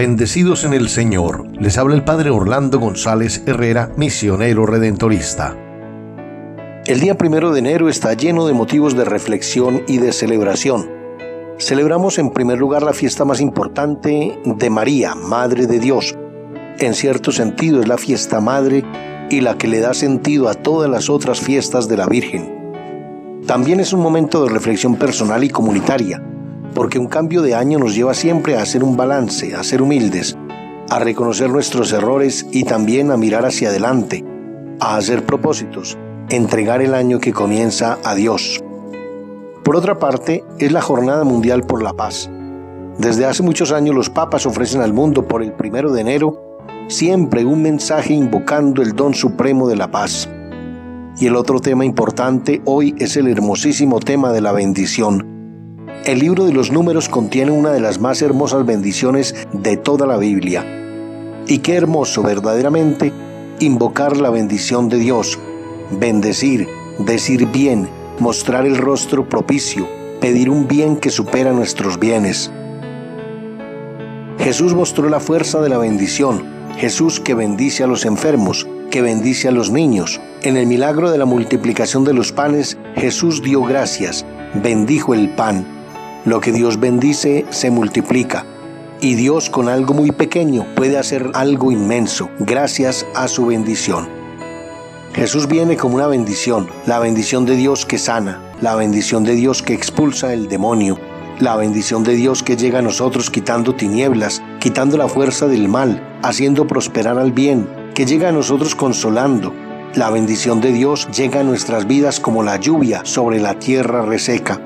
Bendecidos en el Señor, les habla el Padre Orlando González Herrera, misionero redentorista. El día primero de enero está lleno de motivos de reflexión y de celebración. Celebramos en primer lugar la fiesta más importante de María, Madre de Dios. En cierto sentido es la fiesta madre y la que le da sentido a todas las otras fiestas de la Virgen. También es un momento de reflexión personal y comunitaria porque un cambio de año nos lleva siempre a hacer un balance, a ser humildes, a reconocer nuestros errores y también a mirar hacia adelante, a hacer propósitos, entregar el año que comienza a Dios. Por otra parte, es la Jornada Mundial por la Paz. Desde hace muchos años los papas ofrecen al mundo por el primero de enero siempre un mensaje invocando el don supremo de la paz. Y el otro tema importante hoy es el hermosísimo tema de la bendición el libro de los números contiene una de las más hermosas bendiciones de toda la Biblia. Y qué hermoso verdaderamente invocar la bendición de Dios, bendecir, decir bien, mostrar el rostro propicio, pedir un bien que supera nuestros bienes. Jesús mostró la fuerza de la bendición, Jesús que bendice a los enfermos, que bendice a los niños. En el milagro de la multiplicación de los panes, Jesús dio gracias, bendijo el pan lo que Dios bendice se multiplica. Y Dios con algo muy pequeño puede hacer algo inmenso gracias a su bendición. Jesús viene como una bendición, la bendición de Dios que sana, la bendición de Dios que expulsa el demonio, la bendición de Dios que llega a nosotros quitando tinieblas, quitando la fuerza del mal, haciendo prosperar al bien, que llega a nosotros consolando. La bendición de Dios llega a nuestras vidas como la lluvia sobre la tierra reseca.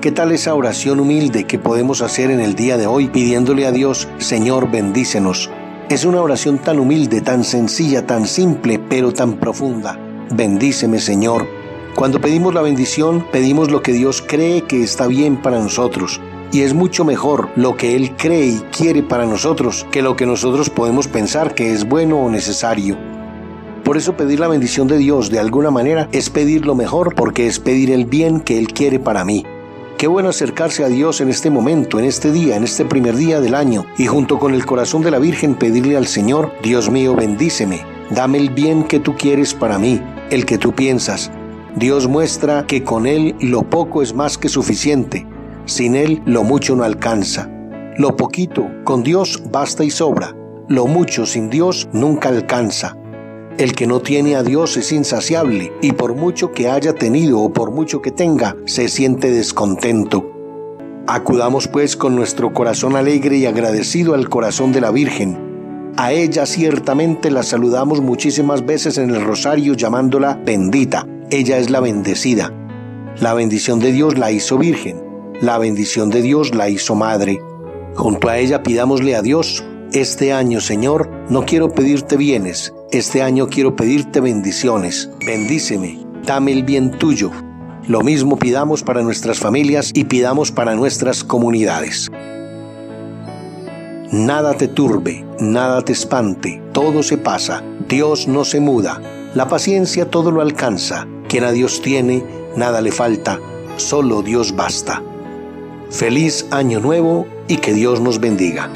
¿Qué tal esa oración humilde que podemos hacer en el día de hoy pidiéndole a Dios, Señor, bendícenos? Es una oración tan humilde, tan sencilla, tan simple, pero tan profunda. Bendíceme, Señor. Cuando pedimos la bendición, pedimos lo que Dios cree que está bien para nosotros. Y es mucho mejor lo que Él cree y quiere para nosotros que lo que nosotros podemos pensar que es bueno o necesario. Por eso pedir la bendición de Dios de alguna manera es pedir lo mejor porque es pedir el bien que Él quiere para mí. Qué bueno acercarse a Dios en este momento, en este día, en este primer día del año, y junto con el corazón de la Virgen pedirle al Señor, Dios mío, bendíceme, dame el bien que tú quieres para mí, el que tú piensas. Dios muestra que con Él lo poco es más que suficiente, sin Él lo mucho no alcanza. Lo poquito con Dios basta y sobra, lo mucho sin Dios nunca alcanza. El que no tiene a Dios es insaciable y por mucho que haya tenido o por mucho que tenga, se siente descontento. Acudamos pues con nuestro corazón alegre y agradecido al corazón de la Virgen. A ella ciertamente la saludamos muchísimas veces en el rosario llamándola bendita. Ella es la bendecida. La bendición de Dios la hizo Virgen. La bendición de Dios la hizo Madre. Junto a ella pidámosle a Dios, este año Señor, no quiero pedirte bienes, este año quiero pedirte bendiciones. Bendíceme, dame el bien tuyo. Lo mismo pidamos para nuestras familias y pidamos para nuestras comunidades. Nada te turbe, nada te espante, todo se pasa, Dios no se muda, la paciencia todo lo alcanza, quien a Dios tiene, nada le falta, solo Dios basta. Feliz año nuevo y que Dios nos bendiga.